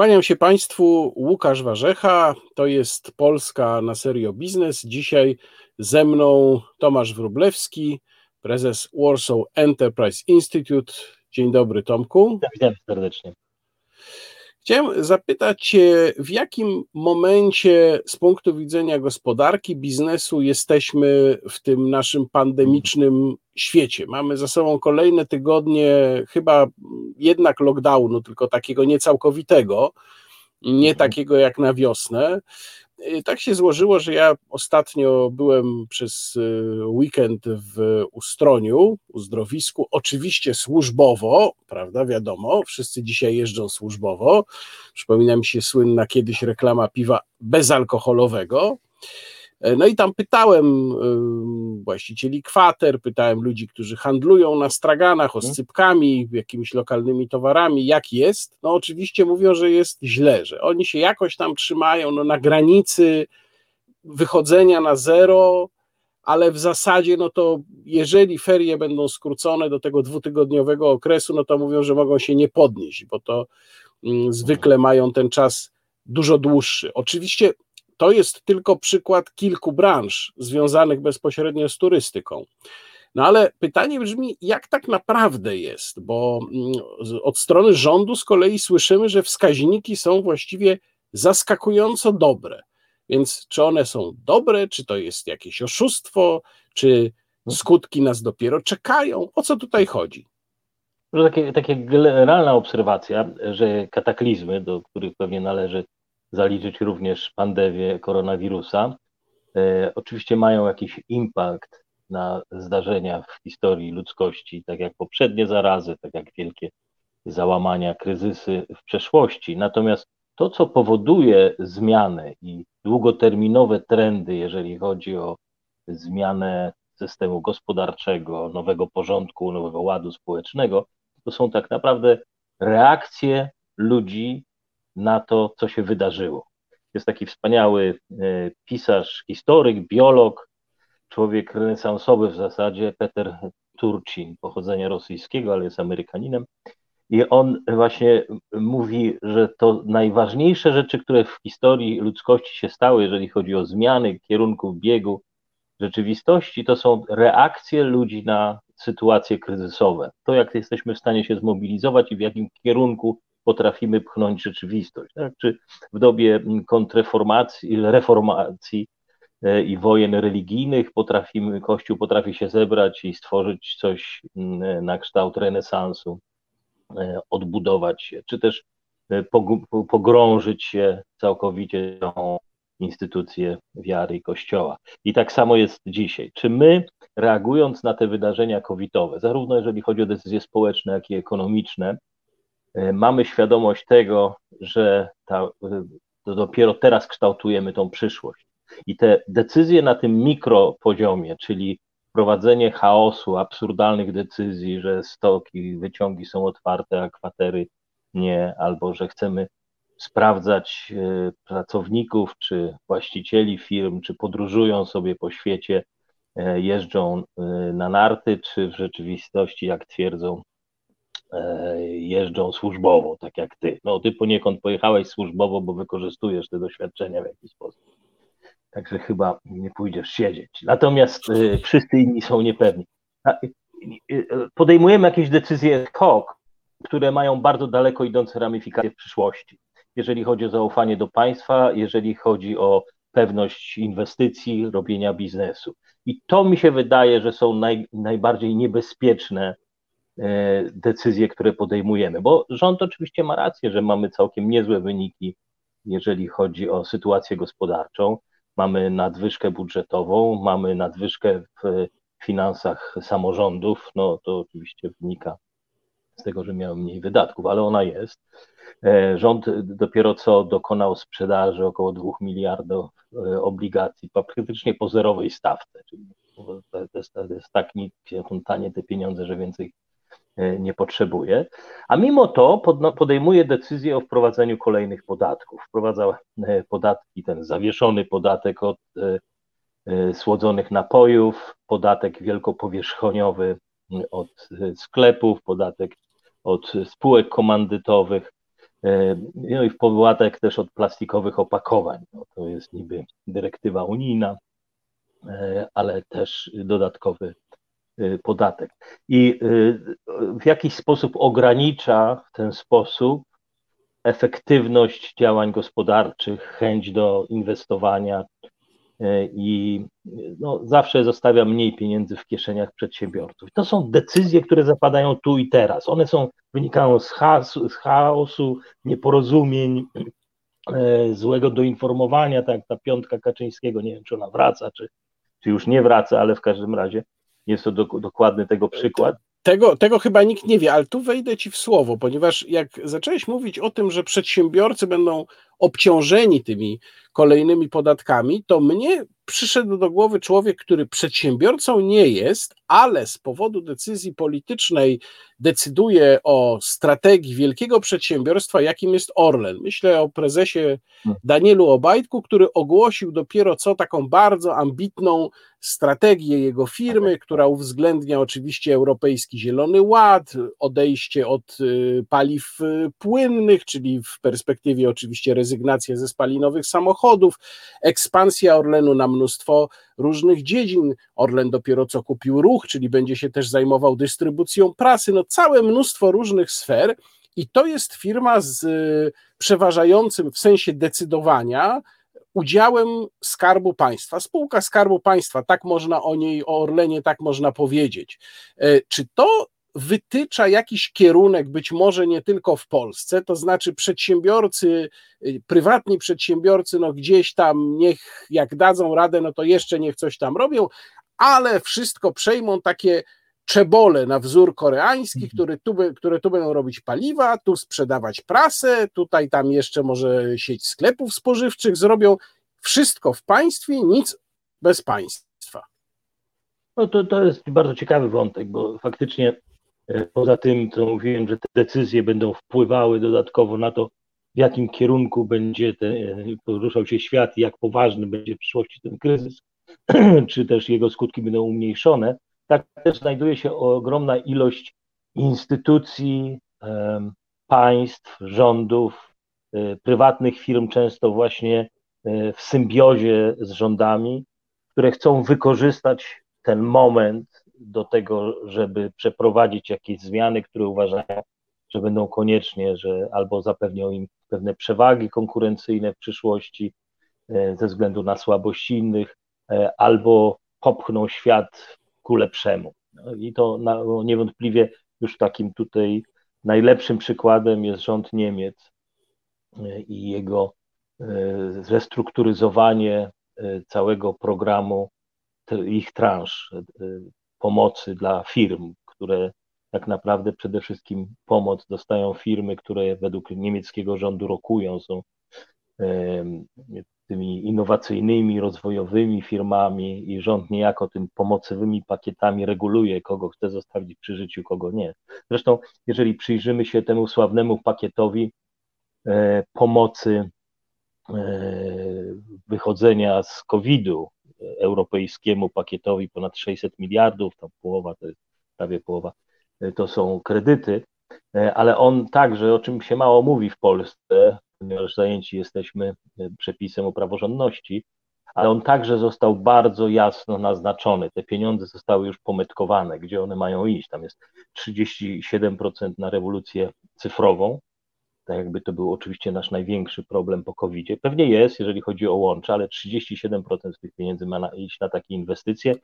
Kłaniam się Państwu, Łukasz Warzecha, to jest Polska na serio biznes. Dzisiaj ze mną Tomasz Wróblewski, prezes Warsaw Enterprise Institute. Dzień dobry Tomku. Witam serdecznie. Chciałem zapytać Cię, w jakim momencie z punktu widzenia gospodarki, biznesu jesteśmy w tym naszym pandemicznym świecie? Mamy za sobą kolejne tygodnie, chyba jednak lockdownu, tylko takiego niecałkowitego, nie mhm. takiego jak na wiosnę. Tak się złożyło, że ja ostatnio byłem przez y, weekend w Ustroniu, uzdrowisku, oczywiście służbowo, prawda, wiadomo, wszyscy dzisiaj jeżdżą służbowo. Przypomina mi się słynna kiedyś reklama piwa bezalkoholowego. E, no i tam pytałem właścicieli kwater, pytałem ludzi, którzy handlują na straganach, mhm. oscypkami, jakimiś lokalnymi towarami, jak jest. No oczywiście mówią, że jest źle, że oni się jakoś tam trzymają no, na granicy wychodzenia na zero, ale w zasadzie, no to jeżeli ferie będą skrócone do tego dwutygodniowego okresu, no to mówią, że mogą się nie podnieść, bo to mm, zwykle mają ten czas dużo dłuższy. Oczywiście to jest tylko przykład kilku branż związanych bezpośrednio z turystyką. No ale pytanie brzmi, jak tak naprawdę jest, bo mm, od strony rządu z kolei słyszymy, że wskaźniki są właściwie zaskakująco dobre. Więc czy one są dobre, czy to jest jakieś oszustwo, czy skutki nas dopiero czekają? O co tutaj chodzi? Takie, takie generalna obserwacja, że kataklizmy, do których pewnie należy zaliczyć również pandemię koronawirusa. E, oczywiście mają jakiś impact na zdarzenia w historii ludzkości, tak jak poprzednie zarazy, tak jak wielkie załamania, kryzysy w przeszłości. Natomiast to, co powoduje zmiany i długoterminowe trendy, jeżeli chodzi o zmianę systemu gospodarczego, nowego porządku, nowego ładu społecznego, to są tak naprawdę reakcje ludzi na to, co się wydarzyło. Jest taki wspaniały e, pisarz, historyk, biolog, człowiek renesansowy w zasadzie, Peter Turcin, pochodzenia rosyjskiego, ale jest Amerykaninem. I on właśnie mówi, że to najważniejsze rzeczy, które w historii ludzkości się stały, jeżeli chodzi o zmiany kierunków biegu rzeczywistości, to są reakcje ludzi na sytuacje kryzysowe. To, jak jesteśmy w stanie się zmobilizować i w jakim kierunku potrafimy pchnąć rzeczywistość. Tak? Czy w dobie kontreformacji, reformacji e, i wojen religijnych potrafimy, Kościół potrafi się zebrać i stworzyć coś mm, na kształt renesansu, e, odbudować się, czy też e, pogrążyć się całkowicie tą instytucję wiary i Kościoła. I tak samo jest dzisiaj. Czy my, reagując na te wydarzenia covidowe, zarówno jeżeli chodzi o decyzje społeczne, jak i ekonomiczne, E, mamy świadomość tego, że ta, e, dopiero teraz kształtujemy tą przyszłość. I te decyzje na tym mikropoziomie, czyli wprowadzenie chaosu, absurdalnych decyzji, że stoki, wyciągi są otwarte, a kwatery nie, albo że chcemy sprawdzać e, pracowników czy właścicieli firm, czy podróżują sobie po świecie, jeżdżą na narty, czy w rzeczywistości, jak twierdzą, E, jeżdżą służbowo, tak jak ty. No ty poniekąd pojechałeś służbowo, bo wykorzystujesz te doświadczenia w jakiś sposób. Także chyba nie pójdziesz siedzieć. Natomiast y, wszyscy inni są niepewni. Y, podejmujemy jakieś decyzje KOK, które mają bardzo daleko idące ramifikacje w przyszłości. Jeżeli chodzi o zaufanie do państwa, jeżeli chodzi o pewność inwestycji, robienia biznesu. I to mi się wydaje, że są naj, najbardziej niebezpieczne E, decyzje, które podejmujemy. Bo rząd oczywiście ma rację, że mamy całkiem niezłe wyniki, jeżeli chodzi o sytuację gospodarczą. Mamy nadwyżkę budżetową, mamy nadwyżkę w finansach samorządów. No to oczywiście wynika z tego, że miały mniej wydatków, ale ona jest. E, rząd dopiero co dokonał sprzedaży około 2 miliardów e, obligacji praktycznie po zerowej stawce. Czyli to jest, to jest tak tanie te pieniądze, że więcej E, nie potrzebuje, a mimo to podejmuje decyzję o wprowadzeniu kolejnych podatków. Wprowadza e, podatki, ten zawieszony podatek od e, słodzonych napojów, podatek wielkopowierzchniowy od sklepów, podatek od spółek komandytowych. No i w połatek też od plastikowych opakowań. No, to jest niby dyrektywa unijna, ale też dodatkowy podatek. I w jakiś sposób ogranicza w ten sposób efektywność działań gospodarczych, chęć do inwestowania e, i no, zawsze zostawia mniej pieniędzy w kieszeniach przedsiębiorców. To są decyzje, które zapadają tu i teraz. One są, wynikają z, chaosu, z chaosu nieporozumień, złego doinformowania, tak jak ta piątka Kaczyńskiego, nie wiem, czy ona wraca, czy, czy już nie wraca, ale w każdym razie jest to do, dokładny tego przykład. Tego, tego chyba nikt nie wie, ale tu wejdę ci w słowo, ponieważ jak zacząłeś mówić o tym, że przedsiębiorcy będą obciążeni tymi kolejnymi podatkami, to mnie przyszedł do głowy człowiek, który przedsiębiorcą nie jest, ale z powodu decyzji politycznej decyduje o strategii wielkiego przedsiębiorstwa, jakim jest Orlen. Myślę o prezesie hmm. Danielu Obajtku, który ogłosił dopiero co taką bardzo ambitną strategię jego firmy, która uwzględnia oczywiście Europejski Zielony Ład, odejście od y, paliw y, płynnych, czyli w perspektywie oczywiście rezygnacja ze spalinowych samochodów, ekspansja Orlenu na mnóstwo różnych dziedzin. Orlen dopiero co kupił ruch, czyli będzie się też zajmował dystrybucją prasy, no całe mnóstwo różnych sfer. I to jest firma z y, przeważającym w sensie decydowania udziałem Skarbu Państwa. Spółka Skarbu Państwa, tak można o niej, o Orlenie, tak można powiedzieć. E, czy to wytycza jakiś kierunek, być może nie tylko w Polsce, to znaczy przedsiębiorcy, y, prywatni przedsiębiorcy, no gdzieś tam niech jak dadzą radę, no to jeszcze niech coś tam robią, ale wszystko przejmą takie czebole na wzór koreański, mhm. które tu, które tu będą robić paliwa, tu sprzedawać prasę, tutaj tam jeszcze może sieć sklepów spożywczych zrobią. Wszystko w państwie, nic bez państwa. No to, to jest bardzo ciekawy wątek, bo faktycznie poza tym, co mówiłem, że te decyzje będą wpływały dodatkowo na to, w jakim kierunku będzie e, poruszał się świat i jak poważny będzie w przyszłości ten kryzys, czy też jego skutki będą umniejszone, tak też znajduje się ogromna ilość instytucji, państw, rządów, e, prywatnych firm, często właśnie e, w symbiozie z rządami, które chcą wykorzystać ten moment do tego, żeby przeprowadzić jakieś zmiany, które uważają, że będą koniecznie, że albo zapewnią im pewne przewagi konkurencyjne w przyszłości e, ze względu na słabość innych, albo popchną świat ku lepszemu. No I to no, niewątpliwie już takim tutaj najlepszym przykładem jest rząd Niemiec e, i jego e, zrestrukturyzowanie e, całego programu ich transz pomocy dla firm, które tak naprawdę przede wszystkim pomoc dostają firmy, które według niemieckiego rządu rokują, są tymi innowacyjnymi, rozwojowymi firmami i rząd niejako tym pomocowymi pakietami reguluje, kogo chce zostawić przy życiu, kogo nie. Zresztą, jeżeli przyjrzymy się temu sławnemu pakietowi e, pomocy e, wychodzenia z COVID-u, europejskiemu pakietowi ponad 600 miliardów, tam połowa, to jest prawie połowa, e, to są kredyty, e, ale on także, o czym się mało mówi w Polsce, ponieważ zajęci jesteśmy e, przepisem o praworządności, ale on także został bardzo jasno naznaczony. Te pieniądze zostały już pometkowane, gdzie one mają iść. Tam jest 37% na rewolucję cyfrową, tak jakby to był oczywiście nasz największy problem po covid -zie. Pewnie jest, jeżeli chodzi o łącze, ale 37% z tych pieniędzy ma na, iść na takie inwestycje.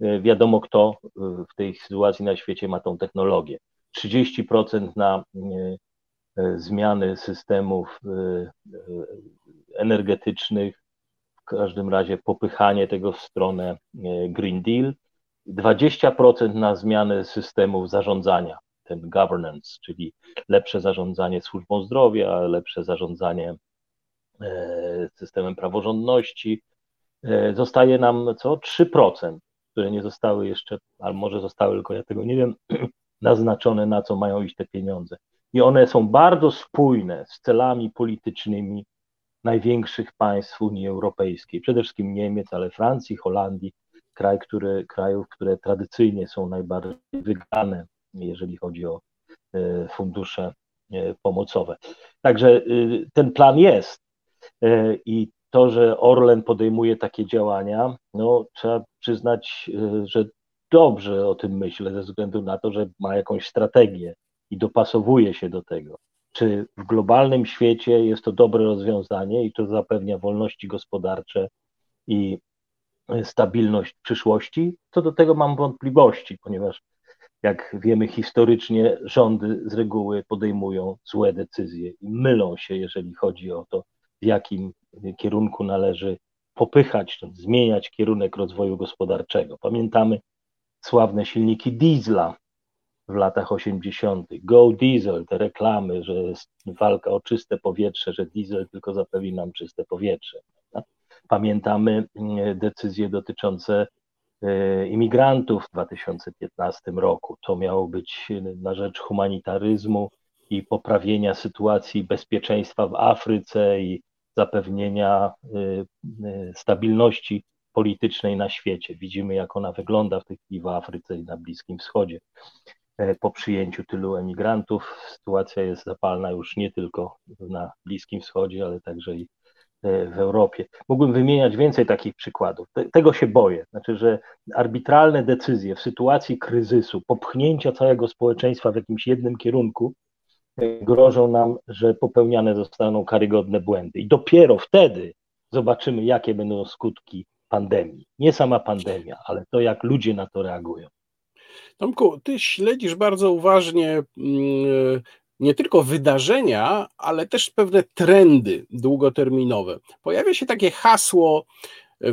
E, wiadomo, kto e, w tej sytuacji na świecie ma tą technologię. 30% na E, zmiany systemów energetycznych, w każdym razie popychanie tego w stronę Green Deal, 20% na zmianę systemów zarządzania, ten governance, czyli lepsze zarządzanie służbą zdrowia, lepsze zarządzanie systemem praworządności. Zostaje nam co? 3%, które nie zostały jeszcze, albo może zostały, tylko ja tego nie wiem, naznaczone, na co mają iść te pieniądze i one są bardzo spójne z celami politycznymi największych państw Unii Europejskiej, przede wszystkim Niemiec, ale Francji, Holandii, kraj, który, krajów, które tradycyjnie są najbardziej wygrane, jeżeli chodzi o e, fundusze pomocowe. Także ten plan jest i to, że Orlen podejmuje takie działania, no trzeba przyznać, że dobrze o tym myślę, ze względu na to, że ma jakąś strategię i dopasowuje się do tego. Czy w globalnym świecie jest to dobre rozwiązanie i to zapewnia wolności gospodarcze i stabilność przyszłości, to do tego mam wątpliwości, ponieważ jak wiemy historycznie, rządy z reguły podejmują złe decyzje i mylą się, jeżeli chodzi o to, w jakim kierunku należy popychać, zmieniać kierunek rozwoju gospodarczego. Pamiętamy sławne silniki diesla w latach 80. Go diesel, te reklamy, że jest walka o czyste powietrze, że diesel tylko zapewni nam czyste powietrze. Pamiętamy mm, decyzje dotyczące imigrantów w 2015 roku. To miało być na rzecz humanitaryzmu i poprawienia sytuacji bezpieczeństwa w Afryce i zapewnienia e, e, stabilności politycznej na świecie. Widzimy, jak ona wygląda w tej chwili w Afryce i na Bliskim Wschodzie. Po przyjęciu tylu emigrantów sytuacja jest zapalna już nie tylko na Bliskim Wschodzie, ale także i E, w Europie. Mógłbym wymieniać więcej takich przykładów. Tego się boję. Znaczy, że arbitralne decyzje w sytuacji kryzysu, popchnięcia całego społeczeństwa w jakimś jednym kierunku, e, grożą nam, że popełniane zostaną karygodne błędy. I dopiero wtedy zobaczymy, jakie będą skutki pandemii. Nie sama pandemia, ale to, jak ludzie na to reagują. Tomku, ty śledzisz bardzo uważnie mm, nie tylko wydarzenia, ale też pewne trendy długoterminowe. Pojawia się takie hasło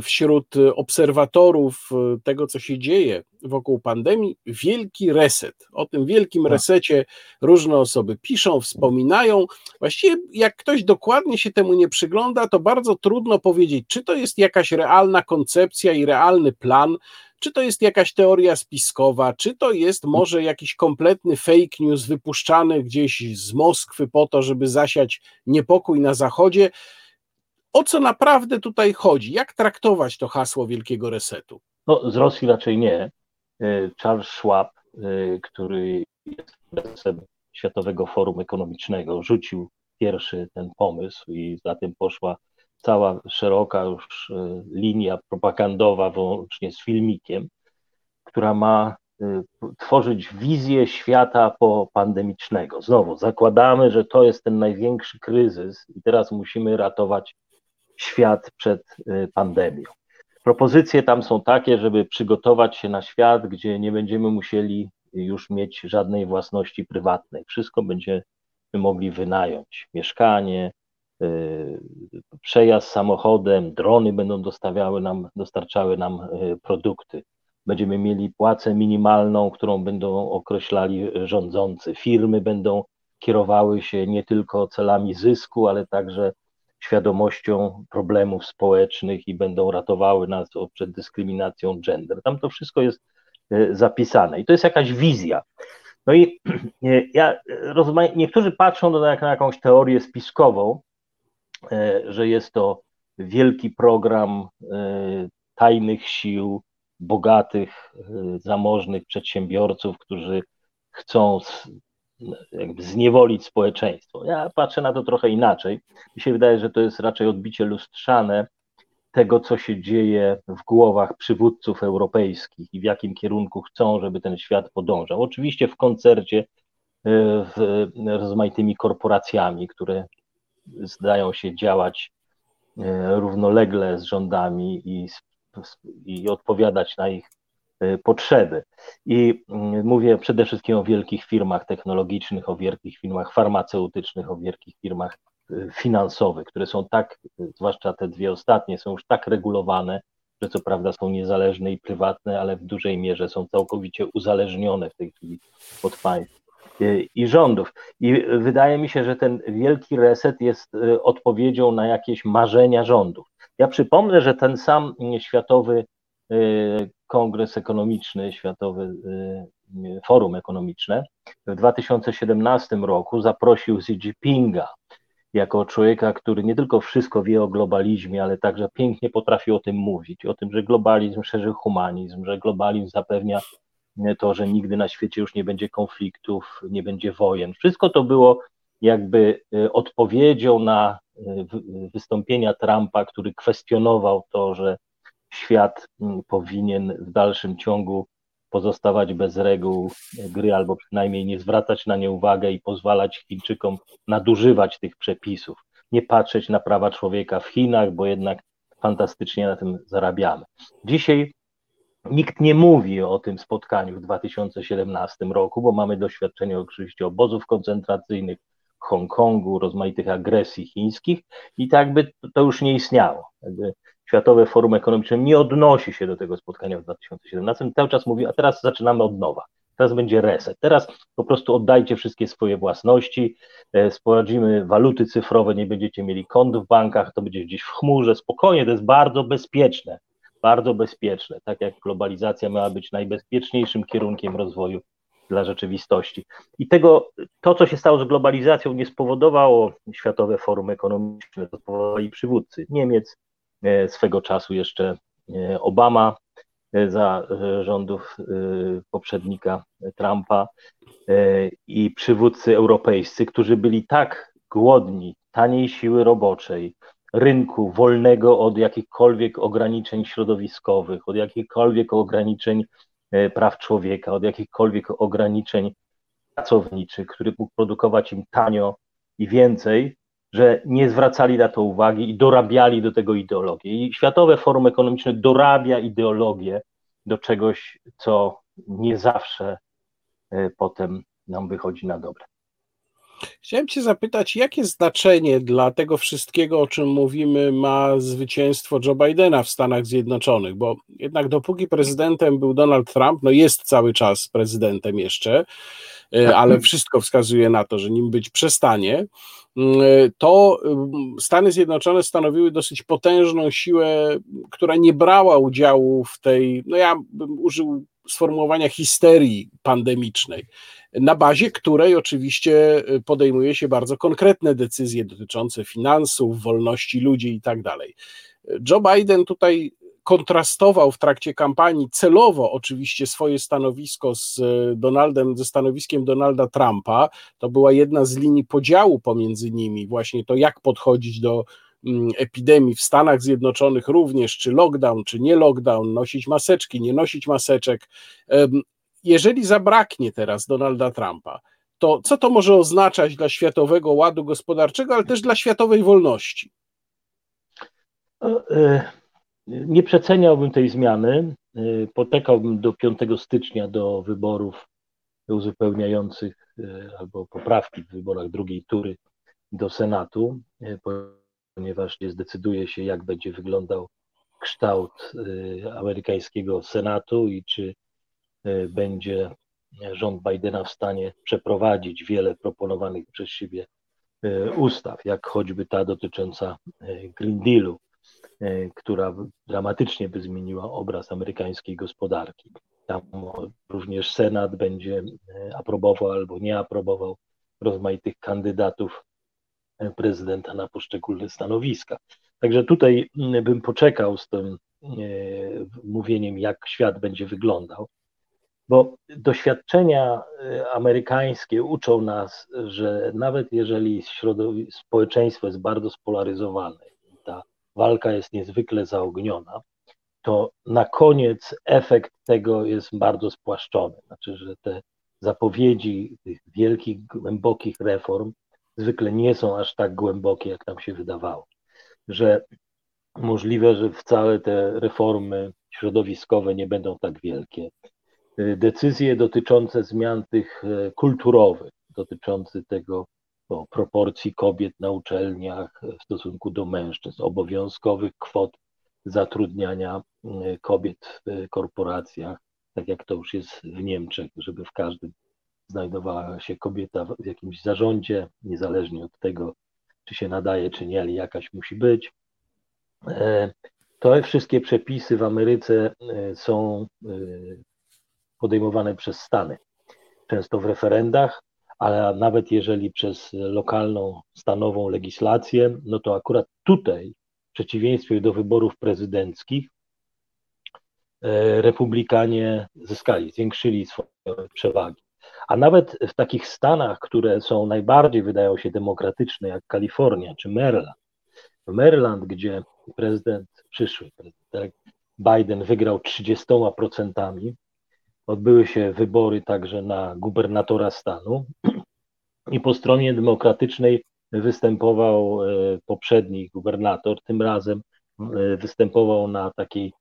wśród obserwatorów tego, co się dzieje wokół pandemii, wielki reset. O tym wielkim tak. resecie różne osoby piszą, wspominają. Właściwie, jak ktoś dokładnie się temu nie przygląda, to bardzo trudno powiedzieć, czy to jest jakaś realna koncepcja i realny plan, czy to jest jakaś teoria spiskowa, czy to jest może jakiś kompletny fake news wypuszczany gdzieś z Moskwy po to, żeby zasiać niepokój na Zachodzie. O co naprawdę tutaj chodzi? Jak traktować to hasło wielkiego resetu? No, z Rosji raczej nie. E, Charles Schwab, e, który jest prezesem Światowego Forum Ekonomicznego, rzucił pierwszy ten pomysł i za tym poszła cała szeroka już e, linia propagandowa, włącznie z filmikiem, która ma e, tworzyć wizję świata popandemicznego. Znowu, zakładamy, że to jest ten największy kryzys i teraz musimy ratować świat przed e, pandemią. Propozycje tam są takie, żeby przygotować się na świat, gdzie nie będziemy musieli już mieć żadnej własności prywatnej. Wszystko będziemy mogli wynająć. Mieszkanie, Y, przejazd samochodem, drony będą dostawiały nam, dostarczały nam y, produkty. Będziemy mieli płacę minimalną, którą będą określali rządzący. Firmy będą kierowały się nie tylko celami zysku, ale także świadomością problemów społecznych i będą ratowały nas przed dyskryminacją gender. Tam to wszystko jest y, zapisane i to jest jakaś wizja. No i ja, niektórzy patrzą na, na jakąś teorię spiskową, że jest to wielki program e, tajnych sił, bogatych, e, zamożnych przedsiębiorców, którzy chcą jakby zniewolić społeczeństwo. Ja patrzę na to trochę inaczej. Mi się wydaje, że to jest raczej odbicie lustrzane tego, co się dzieje w głowach przywódców europejskich i w jakim kierunku chcą, żeby ten świat podążał. Oczywiście w koncercie z rozmaitymi korporacjami, które zdają się działać e, równolegle z rządami i, i odpowiadać na ich e, potrzeby. I mm, mówię przede wszystkim o wielkich firmach technologicznych, o wielkich firmach farmaceutycznych, o wielkich firmach e, finansowych, które są tak, zwłaszcza te dwie ostatnie, są już tak regulowane, że co prawda są niezależne i prywatne, ale w dużej mierze są całkowicie uzależnione w tej chwili od państw. Y, i rządów. I wydaje mi się, że ten wielki reset jest y, odpowiedzią na jakieś marzenia rządów. Ja przypomnę, że ten sam Światowy y, Kongres Ekonomiczny, Światowy Forum Ekonomiczne w 2017 roku zaprosił Xi Jinpinga jako człowieka, który nie tylko wszystko wie o globalizmie, ale także pięknie potrafi o tym mówić, o tym, że globalizm szerzy humanizm, że globalizm zapewnia to, że nigdy na świecie już nie będzie konfliktów, nie będzie wojen. Wszystko to było jakby odpowiedzią na wystąpienia Trumpa, który kwestionował to, że świat mm, powinien w dalszym ciągu pozostawać bez reguł gry, albo przynajmniej nie zwracać na nie uwagę i pozwalać Chińczykom nadużywać tych przepisów. Nie patrzeć na prawa człowieka w Chinach, bo jednak fantastycznie na tym zarabiamy. Dzisiaj nikt nie mówi o tym spotkaniu w 2017 roku, bo mamy doświadczenie oczywiście obozów koncentracyjnych, Hongkongu, rozmaitych agresji chińskich i tak by to już nie istniało. Jakby Światowe Forum Ekonomiczne nie odnosi się do tego spotkania w 2017, cały czas mówi, a teraz zaczynamy od nowa. Teraz będzie reset. Teraz po prostu oddajcie wszystkie swoje własności, e, sprowadzimy waluty cyfrowe, nie będziecie mieli kont w bankach, to będzie gdzieś w chmurze, spokojnie, to jest bardzo bezpieczne, bardzo bezpieczne, tak jak globalizacja miała być najbezpieczniejszym kierunkiem rozwoju dla rzeczywistości. I tego, to, co się stało z globalizacją, nie spowodowało Światowe Forum Ekonomiczne, to spowodowali przywódcy Niemiec, e, swego czasu jeszcze e, Obama e, za rządów poprzednika Trumpa i przywódcy europejscy, którzy byli tak głodni taniej siły roboczej, rynku wolnego od jakichkolwiek ograniczeń środowiskowych, od jakichkolwiek ograniczeń E, praw człowieka, od jakichkolwiek ograniczeń pracowniczych, który mógł produkować im tanio i więcej, że nie zwracali na to uwagi i dorabiali do tego ideologię. I Światowe Forum Ekonomiczne dorabia ideologię do czegoś, co nie zawsze e, potem nam wychodzi na dobre. Chciałem Cię zapytać, jakie znaczenie dla tego wszystkiego, o czym mówimy, ma zwycięstwo Joe Bidena w Stanach Zjednoczonych? Bo jednak dopóki prezydentem był Donald Trump, no jest cały czas prezydentem jeszcze, e, ale wszystko wskazuje na to, że nim być przestanie, mm, to mm, Stany Zjednoczone stanowiły dosyć potężną siłę, która nie brała udziału w tej, no ja bym użył sformułowania histerii pandemicznej na bazie której oczywiście y, podejmuje się bardzo konkretne decyzje dotyczące finansów, wolności ludzi i tak dalej. Joe Biden tutaj kontrastował w trakcie kampanii celowo oczywiście swoje stanowisko z y, Donaldem, ze stanowiskiem Donalda Trumpa. To była jedna z linii podziału pomiędzy nimi, właśnie to, jak podchodzić do epidemii w Stanach Zjednoczonych również, czy lockdown, czy nie lockdown, nosić maseczki, nie nosić maseczek jeżeli zabraknie teraz Donalda Trumpa, to co to może oznaczać dla światowego ładu gospodarczego, ale też dla światowej wolności? No, e, nie przeceniałbym tej zmiany. E, poczekałbym do 5 stycznia do wyborów uzupełniających e, albo poprawki w wyborach drugiej tury do Senatu, ponieważ nie zdecyduje się, jak będzie wyglądał kształt amerykańskiego Senatu i czy E, będzie rząd Bidena w stanie przeprowadzić wiele proponowanych przez siebie e, ustaw, jak choćby ta dotycząca Green Dealu, która dramatycznie by zmieniła obraz amerykańskiej gospodarki. Tam również Senat będzie aprobował albo nie aprobował rozmaitych kandydatów prezydenta na poszczególne stanowiska. Także tutaj bym poczekał z tym mówieniem, jak świat będzie wyglądał. Bo doświadczenia y, amerykańskie uczą nas, że nawet jeżeli społeczeństwo jest bardzo spolaryzowane ta walka jest niezwykle zaogniona, to na koniec efekt tego jest bardzo spłaszczony. Znaczy, że te zapowiedzi tych wielkich, głębokich reform zwykle nie są aż tak głębokie, jak nam się wydawało. Że możliwe, że wcale te reformy środowiskowe nie będą tak wielkie Y, decyzje dotyczące zmian tych e, kulturowych, dotyczące tego o proporcji kobiet na uczelniach w stosunku do mężczyzn, obowiązkowych kwot zatrudniania kobiet w korporacjach, tak jak to już jest w Niemczech, żeby w każdym znajdowała się kobieta w jakimś zarządzie, niezależnie od tego, czy się nadaje, czy nie, ale jakaś musi być. E, to wszystkie przepisy w Ameryce są podejmowane przez Stany, często w referendach, ale nawet jeżeli przez lokalną, stanową legislację, no to akurat tutaj, w przeciwieństwie do wyborów prezydenckich, e, republikanie zyskali, zwiększyli swoje przewagi. A nawet w takich stanach, które są najbardziej, wydają się, demokratyczne, jak Kalifornia czy Maryland, Maryland, gdzie prezydent, przyszły prezydent Biden wygrał 30%, odbyły się wybory także na gubernatora stanu i po stronie demokratycznej występował e, poprzedni gubernator, tym razem e, występował na takiej,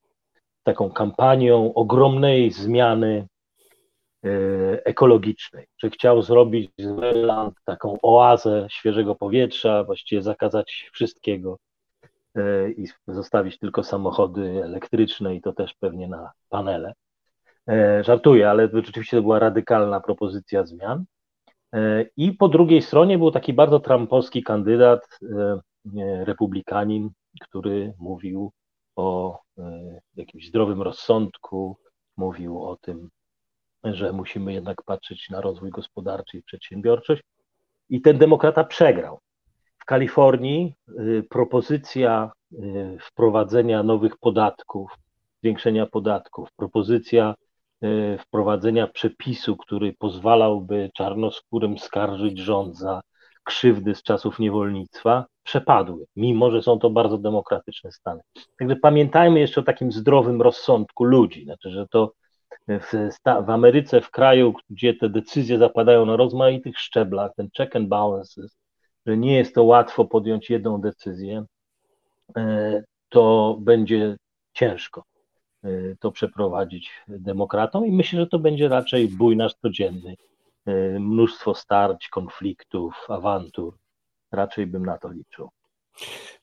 taką kampanią ogromnej zmiany ekologicznej, że chciał zrobić z Maryland taką oazę świeżego powietrza, właściwie zakazać wszystkiego i zostawić tylko samochody elektryczne i to też pewnie na panele. Żartuję, ale rzeczywiście to była radykalna propozycja zmian. E, I po drugiej stronie był taki bardzo trampowski kandydat, e, republikanin, który mówił o e, jakimś zdrowym rozsądku, mówił o tym, że musimy jednak patrzeć na rozwój gospodarczy i przedsiębiorczość. I ten demokrata przegrał. W Kalifornii propozycja wprowadzenia nowych podatków, zwiększenia podatków, propozycja E, wprowadzenia przepisu, który pozwalałby czarnoskórym skarżyć rząd za krzywdy z czasów niewolnictwa, przepadły, mimo że są to bardzo demokratyczne stany. Także pamiętajmy jeszcze o takim zdrowym rozsądku ludzi, znaczy, że to w, w Ameryce, w kraju, gdzie te decyzje zapadają na rozmaitych szczeblach, ten check and balances, że nie jest to łatwo podjąć jedną decyzję, e, to będzie ciężko. Y, to przeprowadzić demokratom i myślę, że to będzie raczej bój nasz codzienny. Y, mnóstwo starć, konfliktów, awantur. Raczej bym na to liczył.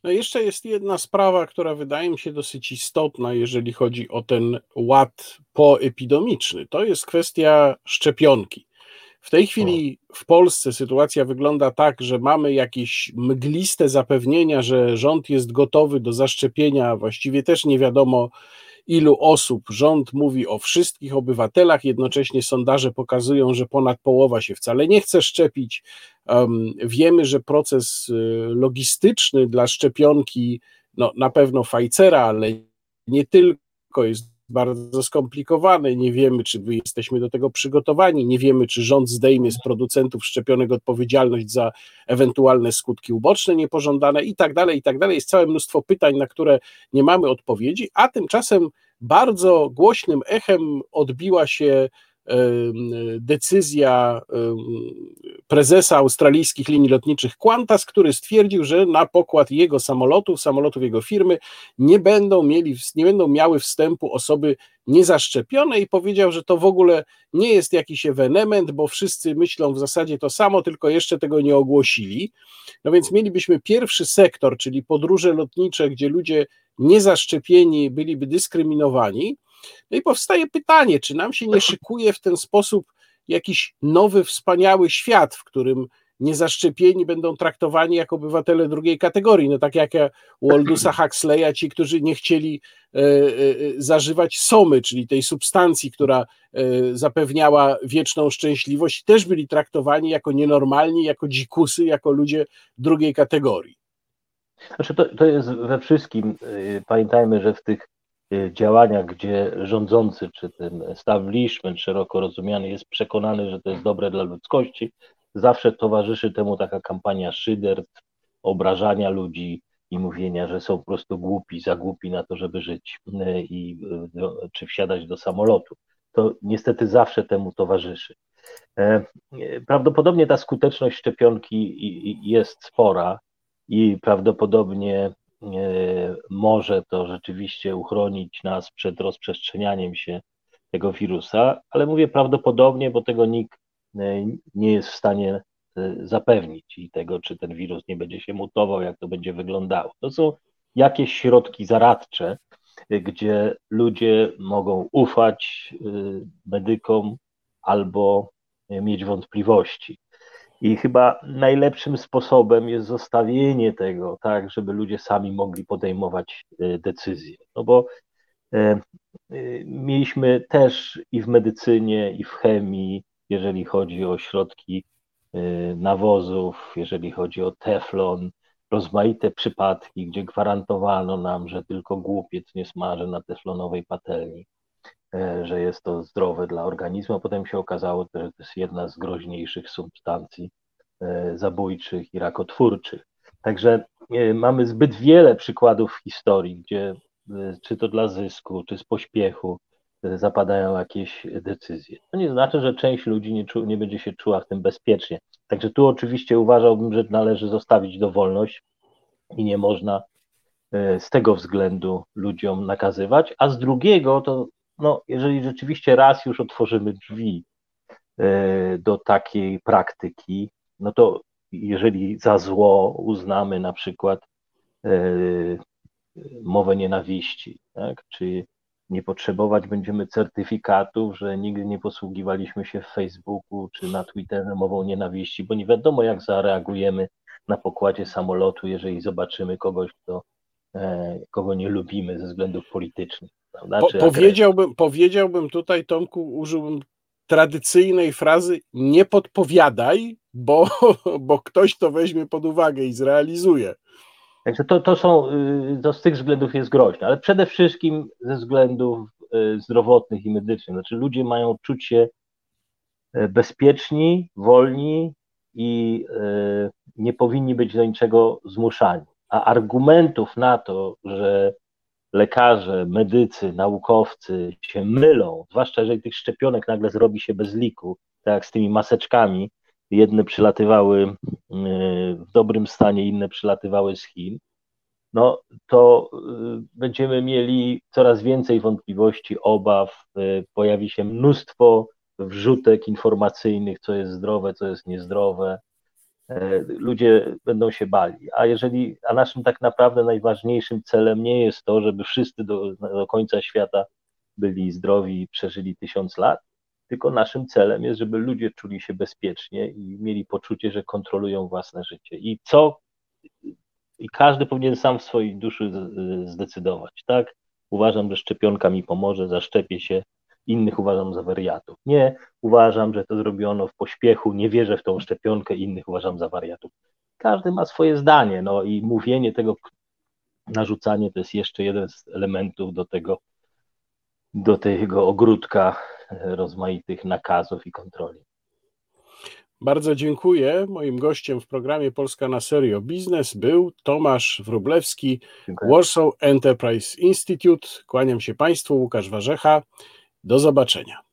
No jeszcze jest jedna sprawa, która wydaje mi się dosyć istotna, jeżeli chodzi o ten ład poepidemiczny. To jest kwestia szczepionki. W tej chwili w Polsce sytuacja wygląda tak, że mamy jakieś mgliste zapewnienia, że rząd jest gotowy do zaszczepienia, właściwie też nie wiadomo ilu osób. Rząd mówi o wszystkich obywatelach, jednocześnie sondaże pokazują, że ponad połowa się wcale nie chce szczepić. Wiemy, że proces y, logistyczny dla szczepionki, no na pewno Pfizera, ale nie tylko, jest bardzo skomplikowane. Nie wiemy, czy jesteśmy do tego przygotowani. Nie wiemy, czy rząd zdejmie z producentów szczepionek odpowiedzialność za ewentualne skutki uboczne niepożądane i tak dalej, i tak dalej. Jest całe mnóstwo pytań, na które nie mamy odpowiedzi, a tymczasem bardzo głośnym echem odbiła się decyzja prezesa australijskich linii lotniczych Qantas, który stwierdził, że na pokład jego samolotów, samolotów jego firmy nie będą, mieli, nie będą miały wstępu osoby niezaszczepione i powiedział, że to w ogóle nie jest jakiś ewenement, bo wszyscy myślą w zasadzie to samo, tylko jeszcze tego nie ogłosili. No więc mielibyśmy pierwszy sektor, czyli podróże lotnicze, gdzie ludzie niezaszczepieni byliby dyskryminowani, no i powstaje pytanie, czy nam się nie szykuje w ten sposób jakiś nowy, wspaniały świat, w którym niezaszczepieni będą traktowani jako obywatele drugiej kategorii, no tak jak u Aldusa Huxleya, ci, którzy nie chcieli e, e, zażywać somy, czyli tej substancji, która e, zapewniała wieczną szczęśliwość, też byli traktowani jako nienormalni, jako dzikusy, jako ludzie drugiej kategorii. Znaczy to, to jest we wszystkim, pamiętajmy, że w tych Y, działaniach, gdzie rządzący czy ten establishment szeroko rozumiany jest przekonany, że to jest dobre dla ludzkości, zawsze towarzyszy temu taka kampania szyderstw, obrażania ludzi i mówienia, że są po prostu głupi, za głupi na to, żeby żyć y, i y, czy wsiadać do samolotu. To niestety zawsze temu towarzyszy. E, prawdopodobnie ta skuteczność szczepionki jest spora i prawdopodobnie E, może to rzeczywiście uchronić nas przed rozprzestrzenianiem się tego wirusa, ale mówię prawdopodobnie, bo tego nikt e, nie jest w stanie e, zapewnić i tego, czy ten wirus nie będzie się mutował, jak to będzie wyglądało. To są jakieś środki zaradcze, gdzie ludzie mogą ufać medykom albo mieć wątpliwości. I chyba najlepszym sposobem jest zostawienie tego, tak, żeby ludzie sami mogli podejmować e, decyzje. No bo e, e, mieliśmy też i w medycynie, i w chemii, jeżeli chodzi o środki nawozów, jeżeli chodzi o teflon, rozmaite przypadki, gdzie gwarantowano nam, że tylko głupiec nie smaży na teflonowej patelni. E, że jest to zdrowe dla organizmu, a potem się okazało, że to jest jedna z groźniejszych substancji e, zabójczych i rakotwórczych. Także mamy zbyt wiele przykładów w historii, gdzie czy to dla zysku, czy z pośpiechu zapadają jakieś decyzje. To nie znaczy, że część ludzi nie, czu, nie będzie się czuła w tym bezpiecznie. Także tu oczywiście uważałbym, że należy zostawić dowolność i nie można e, z tego względu ludziom nakazywać, a z drugiego to, no, jeżeli rzeczywiście raz już otworzymy drzwi e, do takiej praktyki, no to jeżeli za zło uznamy na przykład e, mowę nienawiści, tak, czy nie potrzebować będziemy certyfikatów, że nigdy nie posługiwaliśmy się w Facebooku czy na Twitterze mową nienawiści, bo nie wiadomo, jak zareagujemy na pokładzie samolotu, jeżeli zobaczymy kogoś, kto, e, kogo nie lubimy ze względów politycznych. Po, powiedziałbym, powiedziałbym tutaj, Tomku, użyłbym tradycyjnej frazy nie podpowiadaj, bo, bo ktoś to weźmie pod uwagę i zrealizuje. Także to, to są, y, to z tych względów jest groźne, ale przede wszystkim ze względów y, zdrowotnych i medycznych. Znaczy ludzie mają czuć się y, bezpieczni, wolni i nie powinni być do niczego zmuszani. A argumentów na to, że lekarze, medycy, naukowcy się mylą, zwłaszcza jeżeli tych szczepionek nagle zrobi się bez liku, tak jak z tymi maseczkami, jedne przylatywały y, w dobrym stanie, inne przylatywały z Chin, no to y, będziemy mieli coraz więcej wątpliwości, obaw, y, pojawi się mnóstwo wrzutek informacyjnych, co jest zdrowe, co jest niezdrowe. Ludzie będą się bali. A jeżeli, a naszym tak naprawdę najważniejszym celem nie jest to, żeby wszyscy do, do końca świata byli zdrowi i przeżyli tysiąc lat, tylko naszym celem jest, żeby ludzie czuli się bezpiecznie i mieli poczucie, że kontrolują własne życie. I co i każdy powinien sam w swojej duszy zdecydować, tak? Uważam, że szczepionka mi pomoże, zaszczepię się, innych uważam za wariatów. Nie, uważam, że to zrobiono w pośpiechu, nie wierzę w tą szczepionkę, innych uważam za wariatów. Każdy ma swoje zdanie, no i mówienie tego, narzucanie to jest jeszcze jeden z elementów do tego, do tego ogródka rozmaitych nakazów i kontroli. Bardzo dziękuję. Moim gościem w programie Polska na Serio Biznes był Tomasz Wróblewski, dziękuję. Warsaw Enterprise Institute. Kłaniam się Państwu, Łukasz Warzecha. Do zobaczenia.